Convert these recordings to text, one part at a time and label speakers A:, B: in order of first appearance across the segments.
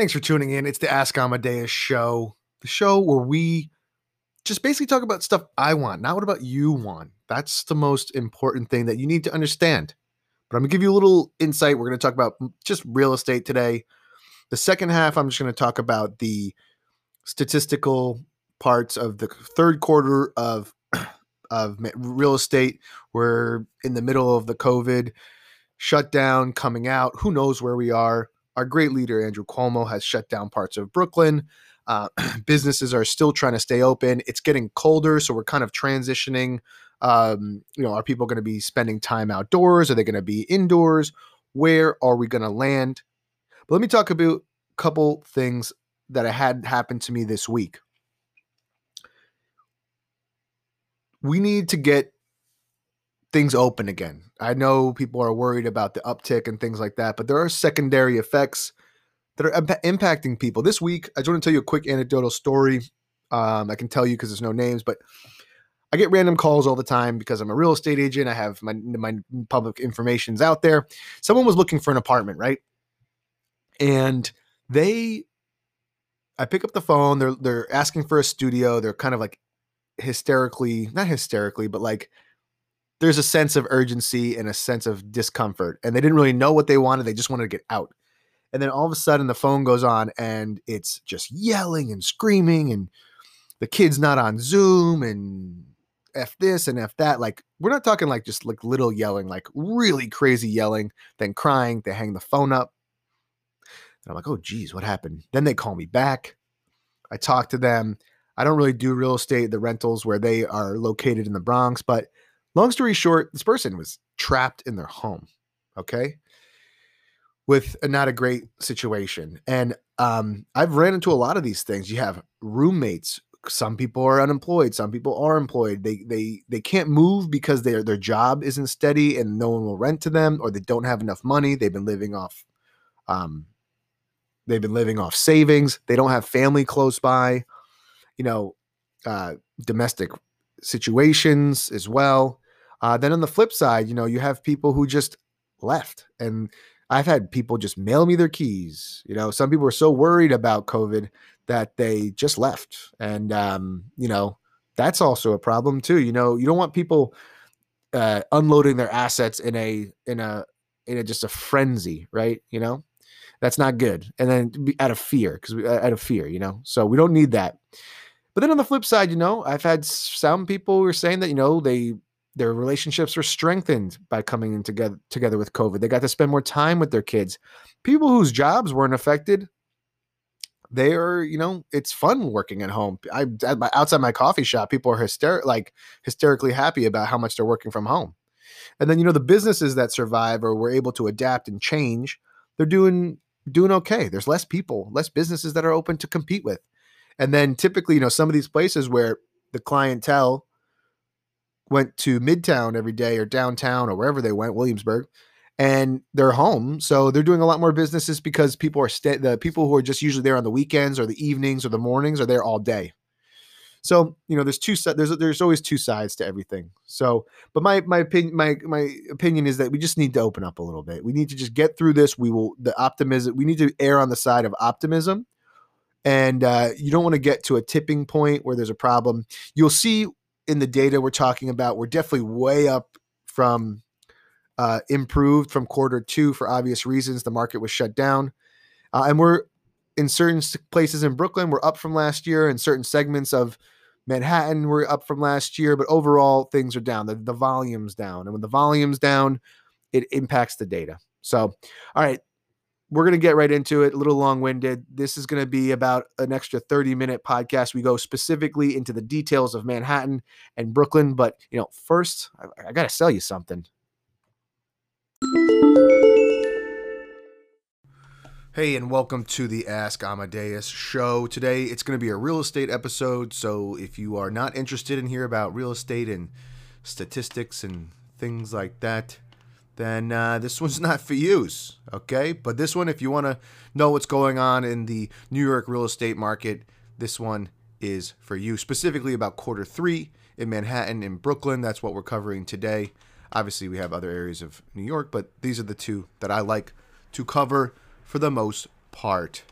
A: Thanks for tuning in. It's the Ask Amadeus show, the show where we just basically talk about stuff I want, not what about you want. That's the most important thing that you need to understand. But I'm going to give you a little insight. We're going to talk about just real estate today. The second half, I'm just going to talk about the statistical parts of the third quarter of of real estate. We're in the middle of the COVID shutdown coming out. Who knows where we are? Our great leader, Andrew Cuomo, has shut down parts of Brooklyn. Uh, businesses are still trying to stay open. It's getting colder, so we're kind of transitioning. Um, you know, are people going to be spending time outdoors? Are they going to be indoors? Where are we going to land? But let me talk about a couple things that had happened to me this week. We need to get things open again. I know people are worried about the uptick and things like that, but there are secondary effects that are imp- impacting people. This week, I just want to tell you a quick anecdotal story. Um, I can tell you because there's no names, but I get random calls all the time because I'm a real estate agent. I have my my public information's out there. Someone was looking for an apartment, right? And they, I pick up the phone. They're they're asking for a studio. They're kind of like hysterically, not hysterically, but like there's a sense of urgency and a sense of discomfort. And they didn't really know what they wanted. They just wanted to get out. And then all of a sudden the phone goes on and it's just yelling and screaming and the kid's not on Zoom and F this and F that. Like we're not talking like just like little yelling, like really crazy yelling, then crying, they hang the phone up. And I'm like, oh geez, what happened? Then they call me back. I talk to them. I don't really do real estate, the rentals where they are located in the Bronx, but Long story short, this person was trapped in their home, okay, with a, not a great situation. And um, I've ran into a lot of these things. You have roommates. Some people are unemployed. Some people are employed. They they they can't move because their their job isn't steady and no one will rent to them, or they don't have enough money. They've been living off, um, they've been living off savings. They don't have family close by. You know, uh, domestic situations as well. Uh, then on the flip side, you know, you have people who just left. And I've had people just mail me their keys. You know, some people are so worried about COVID that they just left. And, um, you know, that's also a problem too. You know, you don't want people uh, unloading their assets in a, in a, in a just a frenzy, right? You know, that's not good. And then out of fear, because out of fear, you know, so we don't need that. But then on the flip side, you know, I've had some people who are saying that, you know, they their relationships were strengthened by coming in together together with COVID. They got to spend more time with their kids. People whose jobs weren't affected, they are, you know, it's fun working at home. I outside my coffee shop, people are hyster- like hysterically happy about how much they're working from home. And then you know the businesses that survive or were able to adapt and change, they're doing doing okay. There's less people, less businesses that are open to compete with. And then typically, you know, some of these places where the clientele went to Midtown every day or downtown or wherever they went, Williamsburg, and they're home. So they're doing a lot more businesses because people are sta- the people who are just usually there on the weekends or the evenings or the mornings are there all day. So you know, there's two there's there's always two sides to everything. So, but my my opinion my my opinion is that we just need to open up a little bit. We need to just get through this. We will the optimism. We need to err on the side of optimism. And uh, you don't want to get to a tipping point where there's a problem. You'll see in the data we're talking about, we're definitely way up from uh, improved from quarter two for obvious reasons. The market was shut down. Uh, and we're in certain places in Brooklyn, we're up from last year. In certain segments of Manhattan, we're up from last year. But overall, things are down. The, the volume's down. And when the volume's down, it impacts the data. So, all right, we're going to get right into it. A little long winded. This is going to be about an extra 30 minute podcast. We go specifically into the details of Manhattan and Brooklyn. But, you know, first, I, I got to sell you something. Hey, and welcome to the Ask Amadeus show. Today, it's going to be a real estate episode. So, if you are not interested in hear about real estate and statistics and things like that, then uh, this one's not for use. Okay. But this one, if you want to know what's going on in the New York real estate market, this one is for you, specifically about quarter three in Manhattan and Brooklyn. That's what we're covering today. Obviously, we have other areas of New York, but these are the two that I like to cover for the most part.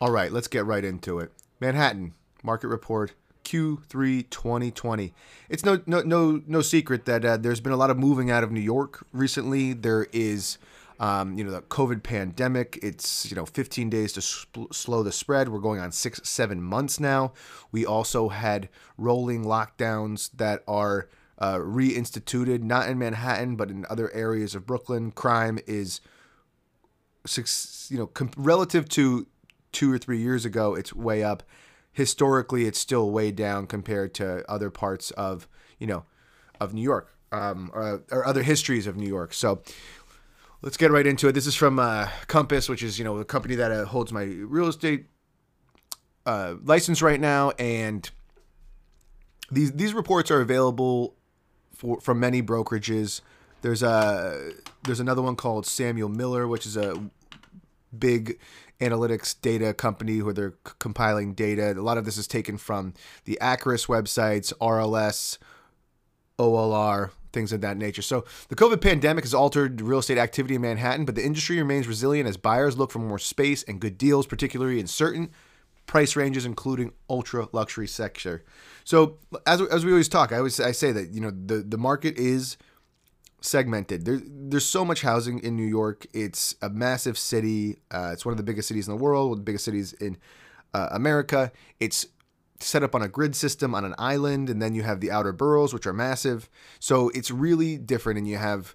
A: All right, let's get right into it. Manhattan market report Q3 2020. It's no no no no secret that uh, there's been a lot of moving out of New York recently. There is um, you know the COVID pandemic. It's you know 15 days to sp- slow the spread. We're going on six seven months now. We also had rolling lockdowns that are uh, reinstituted, not in Manhattan but in other areas of Brooklyn. Crime is six, you know com- relative to two or three years ago. It's way up historically it's still way down compared to other parts of you know of New York um, or, or, other histories of New York. So let's get right into it. This is from uh, Compass, which is you know the company that uh, holds my real estate uh, license right now, and these these reports are available for from many brokerages. There's a there's another one called Samuel Miller, which is a big analytics data company where they're c- compiling data. A lot of this is taken from the Acris websites, RLS, OLR, things of that nature. So the COVID pandemic has altered real estate activity in Manhattan, but the industry remains resilient as buyers look for more space and good deals, particularly in certain price ranges, including ultra luxury sector. So as, as we always talk, I always I say that you know the the market is segmented. There, there's so much housing in New York. It's a massive city. Uh, it's one of the biggest cities in the world, one of the biggest cities in uh, America. It's set up on a grid system on an island, and then you have the outer boroughs, which are massive. So it's really different, and you have,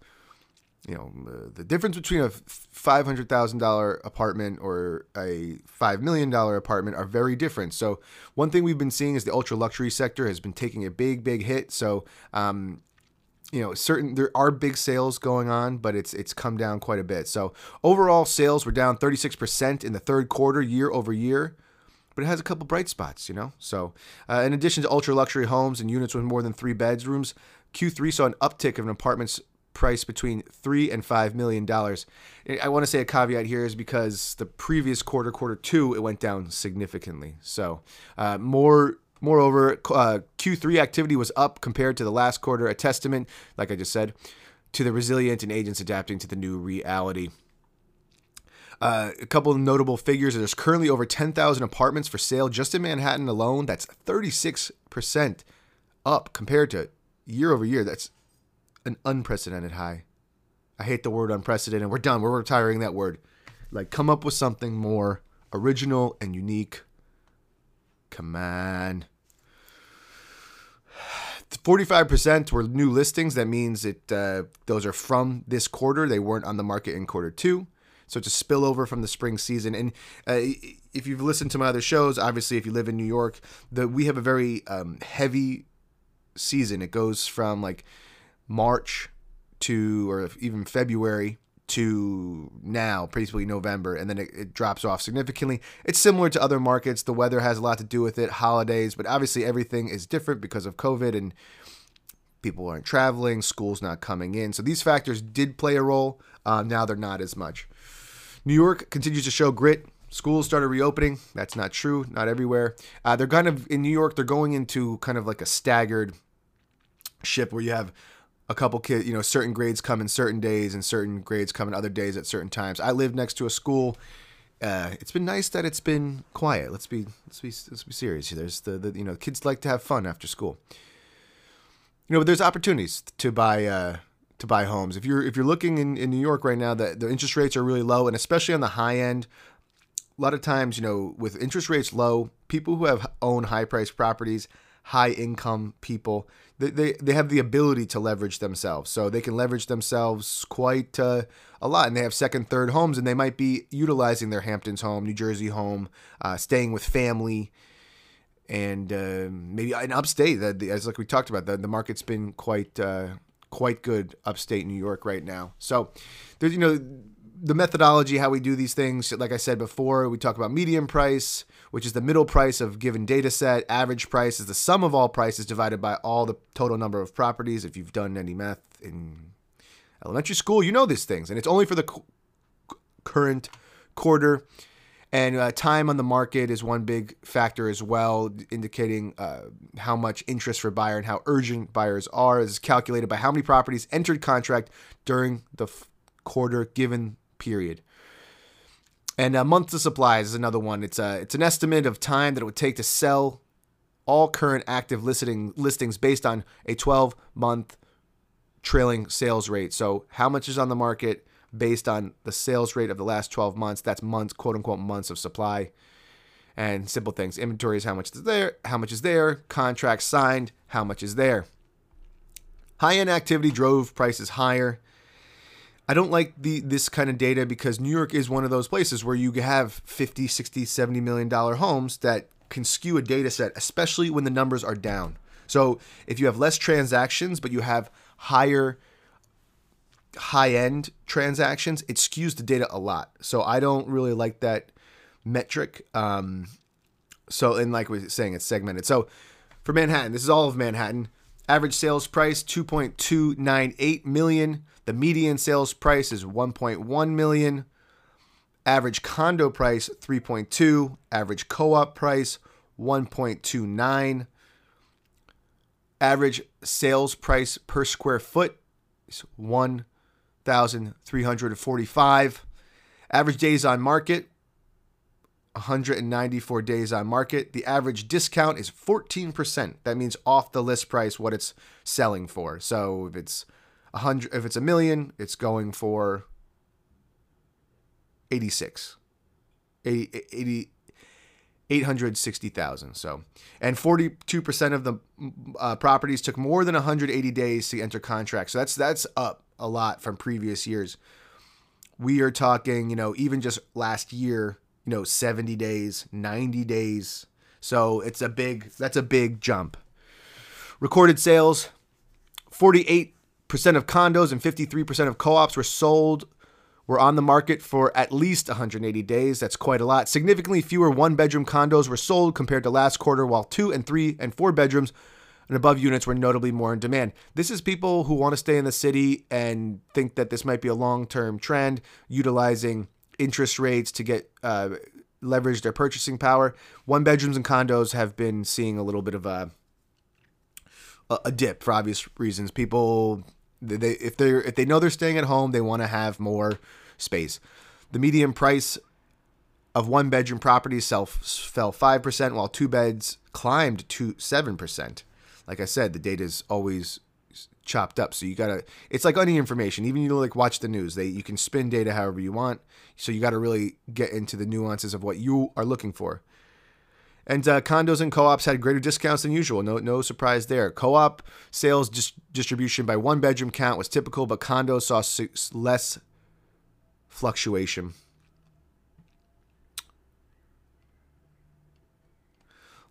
A: you know, uh, the difference between a five hundred thousand dollar apartment or a five million dollar apartment are very different. So one thing we've been seeing is the ultra luxury sector has been taking a big, big hit. So um, you know certain there are big sales going on but it's it's come down quite a bit. So overall sales were down 36% in the third quarter year over year but it has a couple bright spots you know? So uh, in addition to ultra luxury homes and units with more than three bedrooms q3 saw an uptick of an apartment's price between three and five million dollars. I want to say a caveat here is because the previous quarter quarter two it went down significantly. So uh, more Moreover, uh, Q3 activity was up compared to the last quarter, a testament, like I just said, to the resilient and agents adapting to the new reality. Uh, a couple of notable figures there's currently over 10,000 apartments for sale just in Manhattan alone. That's 36% up compared to year over year. That's an unprecedented high. I hate the word unprecedented. We're done. We're retiring that word. Like, come up with something more original and unique. Come on. 45% were new listings. That means it uh, those are from this quarter. They weren't on the market in quarter two. So it's a spillover from the spring season. And uh, if you've listened to my other shows, obviously, if you live in New York, the, we have a very um, heavy season. It goes from like March to, or even February to now, basically November, and then it, it, drops off significantly. It's similar to other markets. The weather has a lot to do with it, holidays, but obviously everything is different because of COVID and people aren't traveling, school's not coming in. So these factors did play a role. Uh, now they're not as much. New York continues to show grit. Schools started reopening. That's not true, not everywhere. Uh, they're kind of in New York. They're going into kind of like a staggered ship where you have a couple kids, you know, certain grades come in certain days and certain grades come in other days at certain times. I live next to a school. Uh, it's been nice that it's been quiet. Let's be let's be let's be serious. There's the, the you know kids like to have fun after school. You know, but there's opportunities to buy uh, to buy homes. If you're if you're looking in, in New York right now, that the interest rates are really low, and especially on the high end. A lot of times, you know, with interest rates low, people who have own high priced properties high income people, they, they, they have the ability to leverage themselves. So they can leverage themselves quite uh, a lot. And they have second, third homes, and they might be utilizing their Hamptons home, New Jersey home, uh, staying with family. And uh, maybe in upstate, as like we talked about, the, the market's been quite uh, quite good upstate New York right now. So there's you know the methodology how we do these things. Like I said before, we talk about median price, which is the middle price of given data set. Average price is the sum of all prices divided by all the total number of properties. If you've done any math in elementary school, you know these things. And it's only for the current quarter. And uh, time on the market is one big factor as well, indicating uh, how much interest for buyer and how urgent buyers are. Is calculated by how many properties entered contract during the f- quarter given period. And uh, months of supplies is another one. It's a it's an estimate of time that it would take to sell all current active listing listings based on a 12 month trailing sales rate. So how much is on the market based on the sales rate of the last 12 months? That's months, quote unquote, months of supply. And simple things. Inventory is how much is there, how much is there, contracts signed, how much is there. High end activity drove prices higher. I don't like the this kind of data because New York is one of those places where you have 50, 60, 70 million dollar homes that can skew a data set, especially when the numbers are down. So if you have less transactions, but you have higher high end transactions, it skews the data a lot. So I don't really like that metric. Um, so, and like we are saying, it's segmented. So for Manhattan, this is all of Manhattan. Average sales price 2.298 million. The median sales price is 1.1 million. Average condo price 3.2, average co-op price 1.29. Average sales price per square foot is 1,345. Average days on market 194 days on market. The average discount is 14%. That means off the list price what it's selling for. So if it's a hundred if it's a million, it's going for 86. 80, 80 860,000. So, and 42% of the uh, properties took more than 180 days to enter contract. So that's that's up a lot from previous years. We are talking, you know, even just last year, you know, 70 days, 90 days. So it's a big that's a big jump. Recorded sales 48% of condos and 53% of co-ops were sold were on the market for at least 180 days. That's quite a lot. Significantly fewer one bedroom condos were sold compared to last quarter, while two and three and four bedrooms and above units were notably more in demand. This is people who want to stay in the city and think that this might be a long term trend, utilizing interest rates to get uh, leverage their purchasing power. One bedrooms and condos have been seeing a little bit of a a dip for obvious reasons. People they if they if they know they're staying at home, they want to have more space. The median price of one bedroom properties fell 5%, while two beds climbed to 7%. Like I said, the data is always chopped up. So you gotta, it's like any information. Even you like watch the news, they you can spin data however you want. So you got to really get into the nuances of what you are looking for. And uh, condos and co-ops had greater discounts than usual. No, no surprise there. Co-op sales dis- distribution by one bedroom count was typical, but condos saw su- less fluctuation.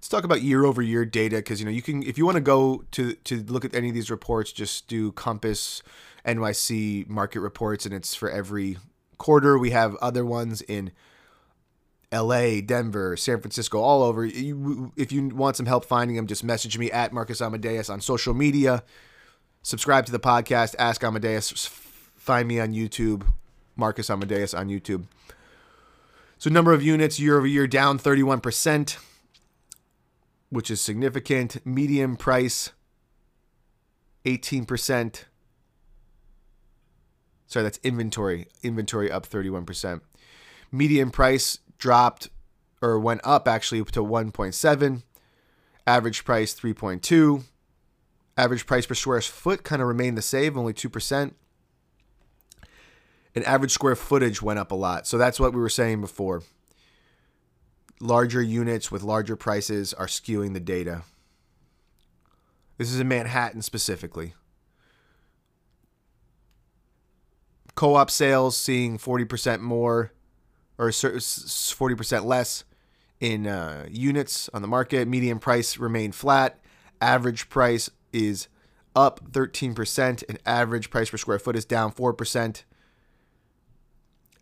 A: Let's talk about year over year data because you know you can if you want to go to to look at any of these reports, just do Compass NYC market reports, and it's for every quarter. We have other ones in LA, Denver, San Francisco, all over. You, if you want some help finding them, just message me at Marcus Amadeus on social media. Subscribe to the podcast, Ask Amadeus. Find me on YouTube, Marcus Amadeus on YouTube. So, number of units year over year down 31%, which is significant. Medium price 18%. Sorry, that's inventory. Inventory up 31%. Median price dropped or went up actually to 1.7. Average price 3.2. Average price per square foot kind of remained the same, only 2%. And average square footage went up a lot. So that's what we were saying before. Larger units with larger prices are skewing the data. This is in Manhattan specifically. Co op sales seeing 40% more or 40% less in uh, units on the market. Median price remained flat. Average price is up 13%, and average price per square foot is down 4%.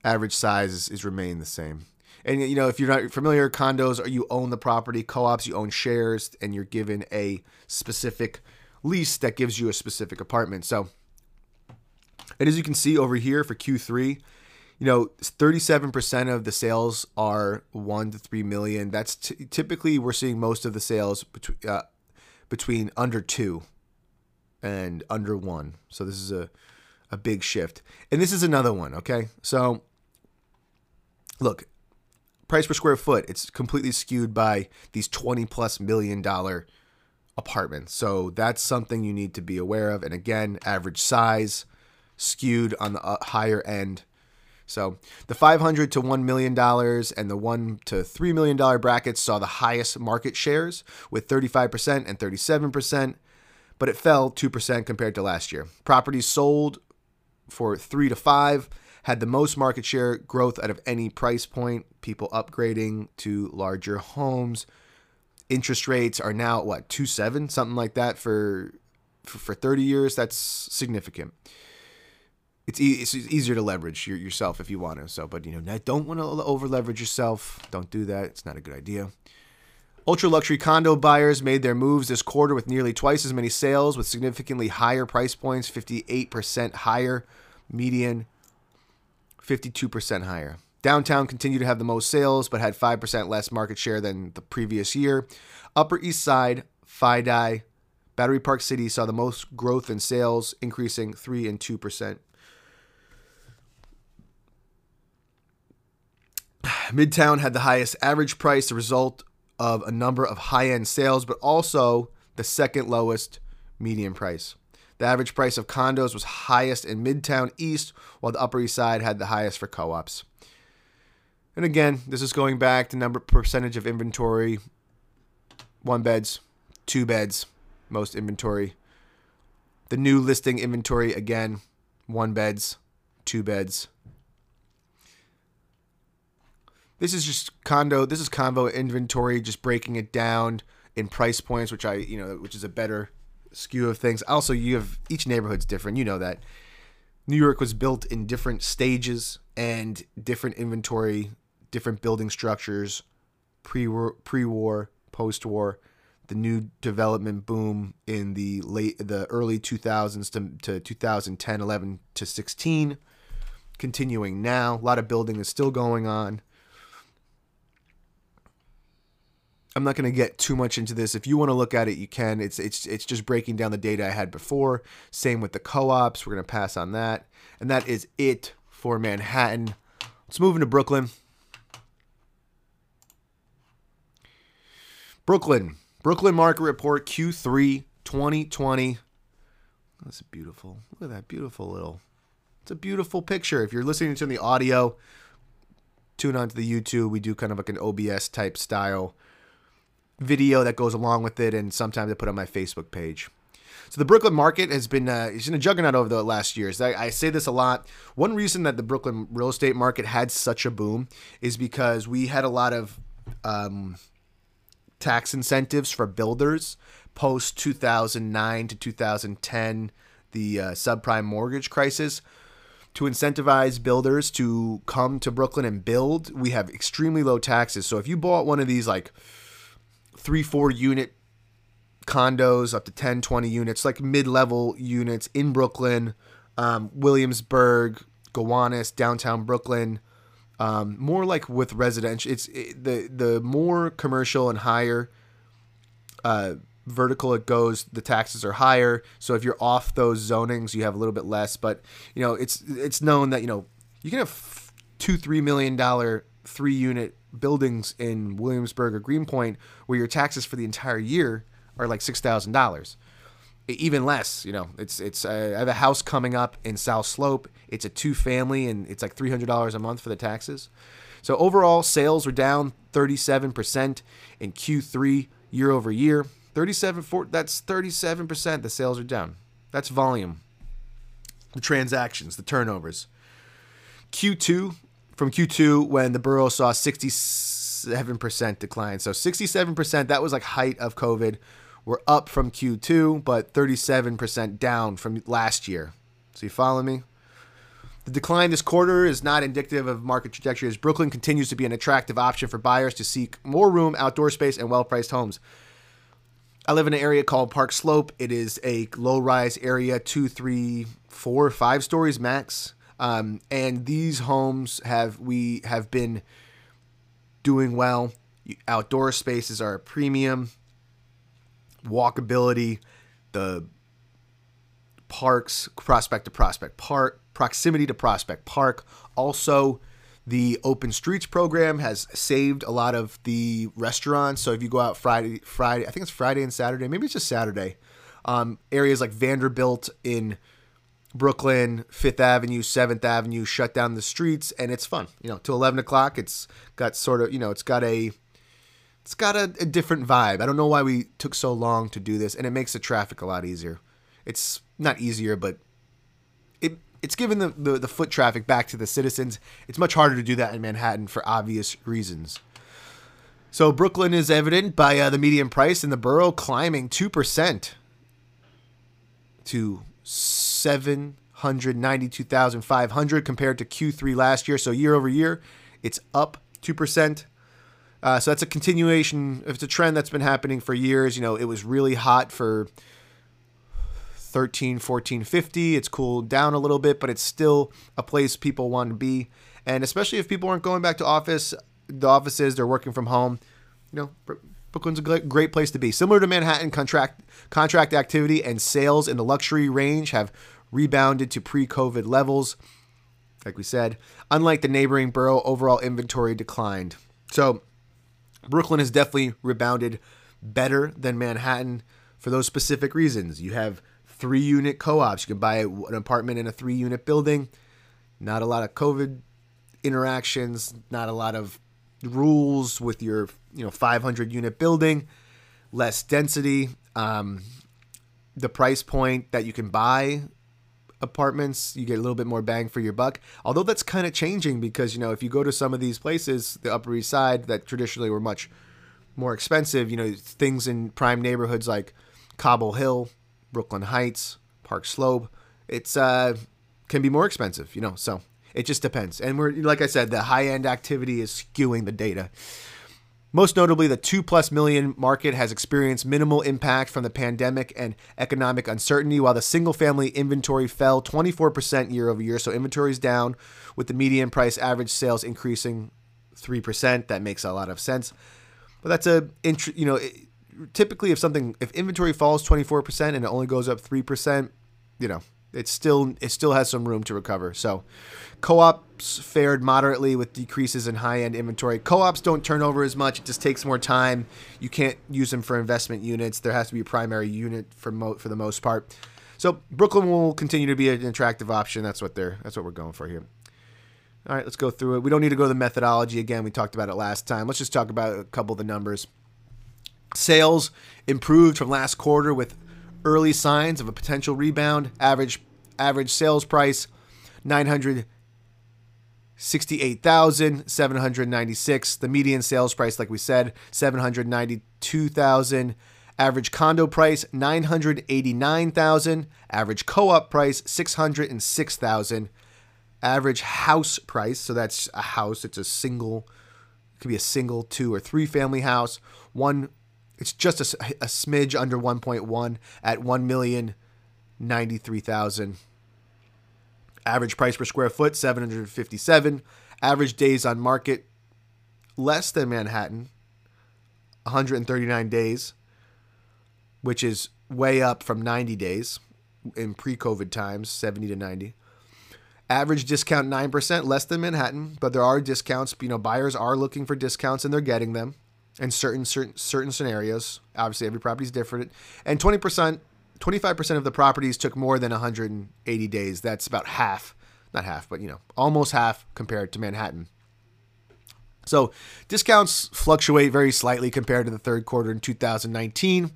A: Average size is, is remained the same. And you know, if you're not familiar, condos or you own the property, co-ops you own shares, and you're given a specific lease that gives you a specific apartment. So, and as you can see over here for Q3, you know, 37% of the sales are 1 to 3 million. That's t- typically we're seeing most of the sales between uh, between under 2 and under 1. So this is a a big shift. And this is another one, okay? So look, price per square foot, it's completely skewed by these 20 plus million dollar apartments. So that's something you need to be aware of. And again, average size skewed on the uh, higher end. So the 500 to 1 million dollars and the 1 to 3 million dollar brackets saw the highest market shares with 35% and 37%, but it fell 2% compared to last year. Properties sold for 3 to 5 had the most market share growth out of any price point, people upgrading to larger homes. Interest rates are now at what, 2.7, something like that for for, for 30 years. That's significant. It's, e- it's easier to leverage your, yourself if you want to. So, but you know, don't want to over leverage yourself. Don't do that. It's not a good idea. Ultra luxury condo buyers made their moves this quarter with nearly twice as many sales with significantly higher price points, 58% higher median 52% higher. Downtown continued to have the most sales, but had 5% less market share than the previous year. Upper East Side, FiDi, Battery Park City saw the most growth in sales, increasing 3 and 2%. Midtown had the highest average price, the result of a number of high end sales, but also the second lowest median price. The average price of condos was highest in Midtown East, while the Upper East Side had the highest for co ops. And again, this is going back to number percentage of inventory one beds, two beds, most inventory. The new listing inventory again, one beds, two beds. This is just condo. This is condo inventory, just breaking it down in price points, which I, you know, which is a better skew of things. Also, you have each neighborhood's different. You know that. New York was built in different stages and different inventory, different building structures, pre pre-war, post-war, the new development boom in the late the early 2000s to, to 2010, 11 to 16, continuing now. A lot of building is still going on. I'm not going to get too much into this. If you want to look at it, you can. It's it's it's just breaking down the data I had before. Same with the co-ops. We're going to pass on that. And that is it for Manhattan. Let's move into Brooklyn. Brooklyn. Brooklyn Market Report Q3 2020. That's beautiful. Look at that beautiful little. It's a beautiful picture. If you're listening to the audio, tune on to the YouTube. We do kind of like an OBS type style video that goes along with it, and sometimes I put on my Facebook page. So the Brooklyn market has been uh, it's been a juggernaut over the last years. I, I, say this a lot. One reason that the Brooklyn real estate market had such a boom is because we had a lot of um, tax incentives for builders post 2009 to 2010, the uh, subprime mortgage crisis. To incentivize builders to come to Brooklyn and build, we have extremely low taxes. So if you bought one of these like three, four unit condos up to 10, 20 units, like mid level units in Brooklyn, um, Williamsburg, Gowanus, downtown Brooklyn. Um, more like with residential, it's it, the the more commercial and higher uh, vertical it goes, the taxes are higher. So if you're off those zonings, you have a little bit less. But you know, it's it's known that you know you can have two three million dollar three unit buildings in Williamsburg or Greenpoint where your taxes for the entire year are like six thousand dollars, even less. You know, it's it's. Uh, I have a house coming up in South Slope. It's a two family and it's like three hundred dollars a month for the taxes. So overall, sales were down thirty seven percent in Q3 year over year. Thirty seven for that's thirty seven percent. The sales are down. That's volume. The transactions, the turnovers. Q2 from Q2 when the borough saw 67% decline. So 67%, that was like height of COVID. We're up from Q2, but 37% down from last year. So you follow me? The decline this quarter is not indicative of market trajectory as Brooklyn continues to be an attractive option for buyers to seek more room, outdoor space, and well priced homes. I live in an area called Park Slope. It is a low rise area, two, three, four, five stories max. Um, and these homes have we have been doing well. Outdoor spaces are a premium. Walkability, the parks, prospect to prospect park, proximity to prospect park. Also, The Open Streets program has saved a lot of the restaurants. So if you go out Friday, Friday, I think it's Friday and Saturday, maybe it's just Saturday. Um, areas like Vanderbilt in Brooklyn, Fifth Avenue, Seventh Avenue shut down the streets, and it's fun. You know, till eleven o'clock, it's got sort of you know, it's got a it's got a, a, different vibe. I don't know why we took so long to do this, and it makes the traffic a lot easier. It's not easier, but it it's given the, the, the foot traffic back to the citizens. It's much harder to do that in Manhattan for obvious reasons. So Brooklyn is evident by uh, the median price in the borough climbing two percent to seven hundred ninety-two thousand five hundred compared to Q3 last year. So year over year, it's up two percent. Uh, so that's a continuation. It's a trend that's been happening for years. You know, it was really hot for 13, 14, 50. It's cooled down a little bit, but it's still a place people want to be. And especially if people aren't going back to office, the offices, they're working from home. You know, Brooklyn's a great place to be. Similar to Manhattan, contract contract activity and sales in the luxury range have rebounded to pre-COVID levels. Like we said, unlike the neighboring borough, overall inventory declined. So Brooklyn has definitely rebounded better than Manhattan for those specific reasons. You have three unit co ops. You can buy an apartment in a three unit building. Not a lot of COVID interactions, not a lot of rules with your you know 500 unit building, less density. Um, the price point that you can buy apartments, you get a little bit more bang for your buck. Although that's kind of changing because, you know, if you go to some of these places, the Upper East Side, that traditionally were much more expensive, you know, things in prime neighborhoods like Cobble Hill, Brooklyn Heights, Park Slope, it's uh can be more expensive, you know, so it just depends. And we're like I said, the high end activity is skewing the data. Most notably, the 2 plus million market has experienced minimal impact from the pandemic and economic uncertainty, while the single family inventory fell 24% year over year. So inventory is down, with the median price average sales increasing 3%. That makes a lot of sense. But that's a, you know, typically if something, if inventory falls 24% and it only goes up 3%, you know, it still it still has some room to recover. So co-ops fared moderately with decreases in high-end inventory. Co-ops don't turn over as much; it just takes more time. You can't use them for investment units. There has to be a primary unit for mo- for the most part. So Brooklyn will continue to be an attractive option. That's what they're that's what we're going for here. All right, let's go through it. We don't need to go to the methodology again. We talked about it last time. Let's just talk about a couple of the numbers. Sales improved from last quarter with early signs of a potential rebound. Average average sales price 968,796. The median sales price like we said 792,000. Average condo price 989,000. Average co-op price 606,000. Average house price, so that's a house, it's a single could be a single, two or three family house. One it's just a, a smidge under 1.1 at 1 million 93,000. Average price per square foot 757. Average days on market less than Manhattan 139 days, which is way up from 90 days in pre-COVID times, 70 to 90. Average discount 9%, less than Manhattan, but there are discounts. You know, buyers are looking for discounts and they're getting them in certain certain certain scenarios. Obviously, every property is different. And 20%, 25% of the properties took more than 180 days. That's about half, not half, but you know, almost half compared to Manhattan. So discounts fluctuate very slightly compared to the third quarter in 2019.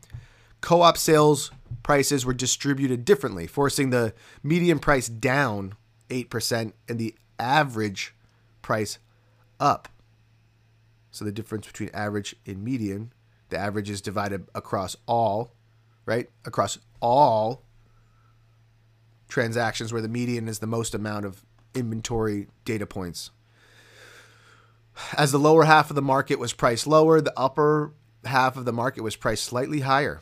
A: Co-op sales prices were distributed differently, forcing the median price down 8% and the average price up so the difference between average and median, the average is divided across all, right? Across all transactions where the median is the most amount of inventory data points. As the lower half of the market was priced lower, the upper half of the market was priced slightly higher.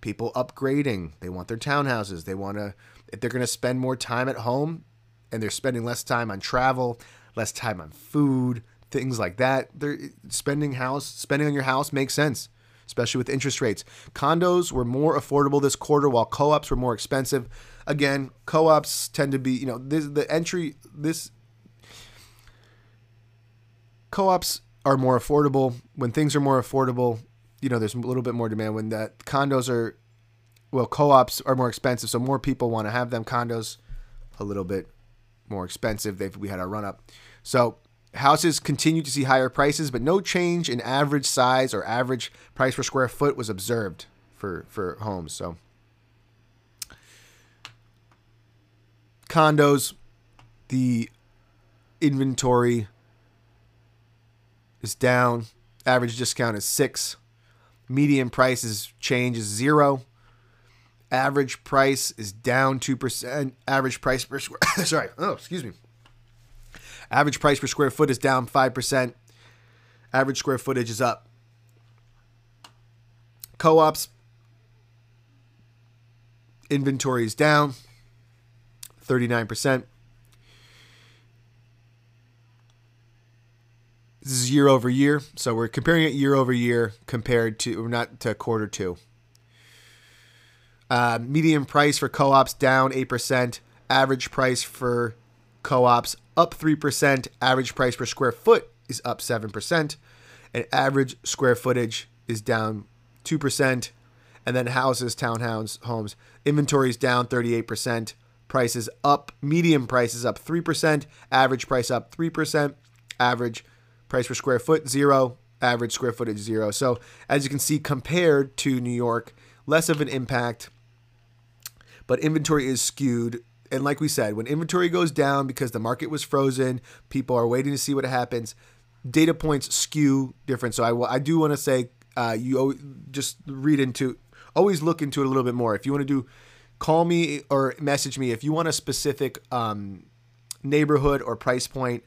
A: People upgrading, they want their townhouses, they want to if they're going to spend more time at home and they're spending less time on travel, less time on food, things like that. They're spending house spending on your house makes sense, especially with interest rates. Condos were more affordable this quarter while co-ops were more expensive. Again, co-ops tend to be, you know, this the entry this co-ops are more affordable. When things are more affordable, you know, there's a little bit more demand. When the condos are, well, co-ops are more expensive, so more people want to have them. Condos, a little bit more expensive. They've we had our run up. So houses continue to see higher prices, but no change in average size or average price per square foot was observed for for homes. So condos, the inventory is down. Average discount is six. Median price is change is zero. Average price is down two percent. Average price per square sorry, oh excuse me. Average price per square foot is down five percent. Average square footage is up. Co-ops inventory is down 39%. This is year over year, so we're comparing it year over year compared to not to quarter two. Uh, median price for co-ops down eight percent. Average price for co-ops up three percent. Average price per square foot is up seven percent, and average square footage is down two percent. And then houses, townhomes, homes inventory is down thirty eight percent. Prices up. Median prices up three percent. Average price up three percent. Average Price per square foot, zero. Average square footage, zero. So, as you can see, compared to New York, less of an impact, but inventory is skewed. And like we said, when inventory goes down because the market was frozen, people are waiting to see what happens, data points skew different. So, I, I do want to say, uh, you just read into, always look into it a little bit more. If you want to do, call me or message me if you want a specific um, neighborhood or price point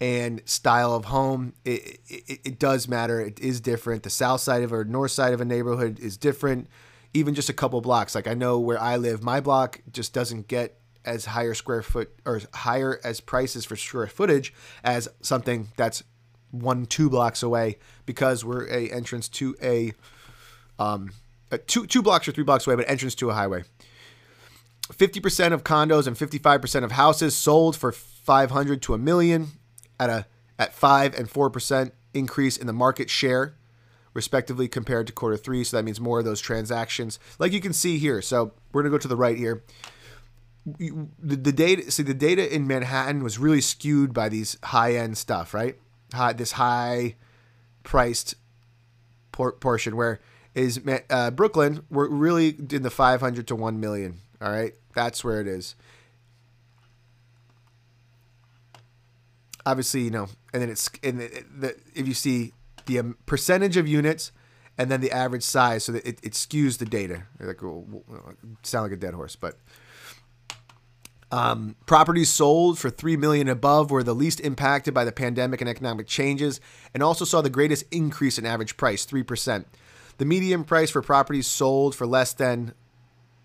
A: and style of home, it, it, it, does matter. It is different. The south side of or north side of a neighborhood is different. Even just a couple blocks. Like I know where I live, my block just doesn't get as higher square foot or higher as prices for square footage as something that's one two blocks away because we're a entrance to a um a two two blocks or three blocks away, but entrance to a highway. 50% of condos and 55% of houses sold for 500 to a million at a at five and four percent increase in the market share, respectively, compared to quarter three. So that means more of those transactions, like you can see here. So we're gonna go to the right here. The, the data, see, the data in Manhattan was really skewed by these high end stuff, right? High, this high priced por- portion where is uh, Brooklyn. We're really in the 500 to 1 million. All right, that's where it is. obviously, you know, and then it's and the, the, if you see the um, percentage of units and then the average size, so that it, it skews the data. Like sound like a dead horse, but um, properties sold for three million above were the least impacted by the pandemic and economic changes, and also saw the greatest increase in average price, three percent. The median price for properties sold for less than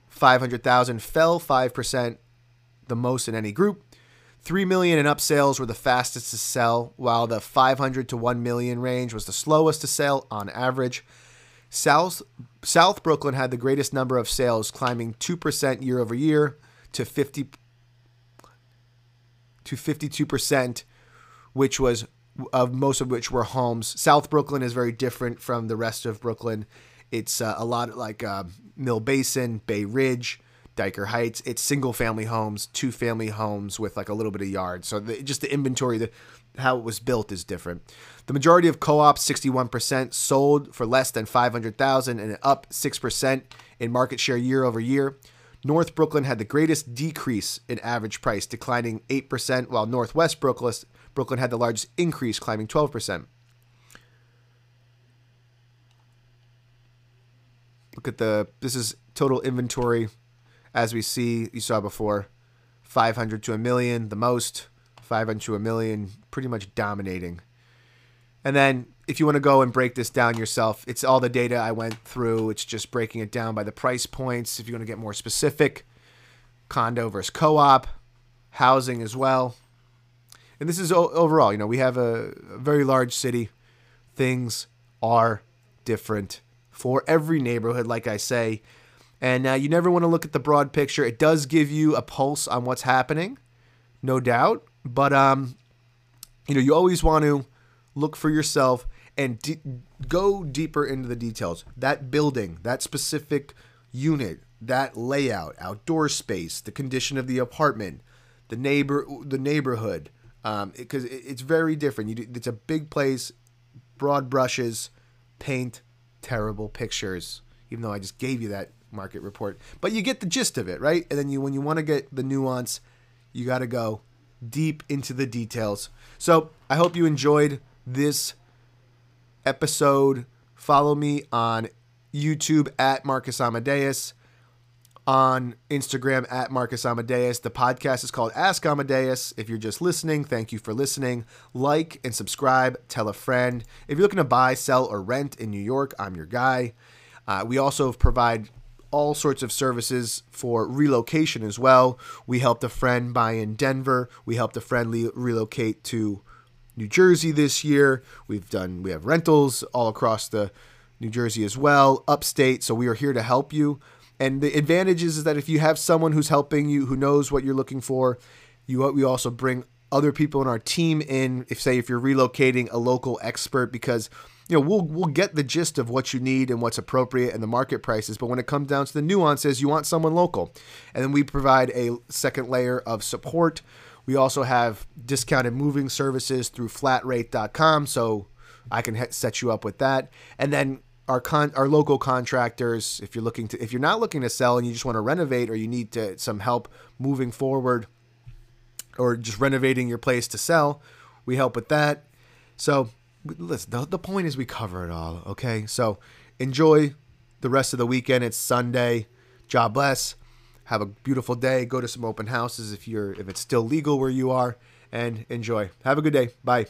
A: five hundred thousand fell five percent, the most in any group. 3 million and up sales were the fastest to sell, while the 500 to 1 million range was the slowest to sell on average. South South Brooklyn had the greatest number of sales, climbing 2% year over year to 50 to 52%, which was of most of which were homes. South Brooklyn is very different from the rest of Brooklyn. It's uh, a lot like uh, Mill Basin, Bay Ridge, Dyker Heights. It's single family homes, two family homes with like a little bit of yard. So the, just the inventory, the how it was built is different. The majority of co-ops, 61%, sold for less than 500,000 and up 6% in market share year over year. North Brooklyn had the greatest decrease in average price, declining 8%, while Northwest Brooklyn, had the largest increase, climbing 12%. Look at the this is total inventory as we see, you saw before, 500 to a million, the most, 500 to a million, pretty much dominating. And then if you want to go and break this down yourself, it's all the data I went through. It's just breaking it down by the price points. If you want to get more specific, condo versus co op, housing as well. And this is overall, you know, we have a, a very large city. Things are different for every neighborhood, like I say. And uh, you never want to look at the broad picture. It does give you a pulse on what's happening, no doubt. But um, you know, you always want to look for yourself and de- go deeper into the details. That building, that specific unit, that layout, outdoor space, the condition of the apartment, the neighbor, the neighborhood, because um, it, it's very different. You, it's a big place, broad brushes, paint, terrible pictures. Even though I just gave you that market report, but you get the gist of it, right? And then you, when you want to get the nuance, you got to go deep into the details. So I hope you enjoyed this episode. Follow me on YouTube at Marcus Amadeus, on Instagram at Marcus Amadeus. The podcast is called Ask Amadeus. If you're just listening, thank you for listening. Like and subscribe, tell a friend. If you're looking to buy, sell, or rent in New York, I'm your guy. Uh, we also provide all sorts of services for relocation as well. We helped a friend buy in Denver. We helped a friend le- relocate to New Jersey this year. We've done we have rentals all across the New Jersey as well, upstate. So we are here to help you. And the advantage is, is that if you have someone who's helping you, who knows what you're looking for, you we also bring other people in our team in. If say if you're relocating a local expert, because you know we'll we'll get the gist of what you need and what's appropriate and the market prices. But when it comes down to the nuances, you want someone local, and then we provide a second layer of support we also have discounted moving services through flatrate.com, so I can set you up with that. And then our con our local contractors, if you're looking to if you're not looking to sell and you just want to renovate or you need to, some help moving forward or just renovating your place to sell, we help with that. So listen, the, the point is we cover it all, okay? So enjoy the rest of the weekend. It's Sunday. God bless have a beautiful day. Go to some open houses if you're if it's still legal where you are, and enjoy. Have a good day. Bye.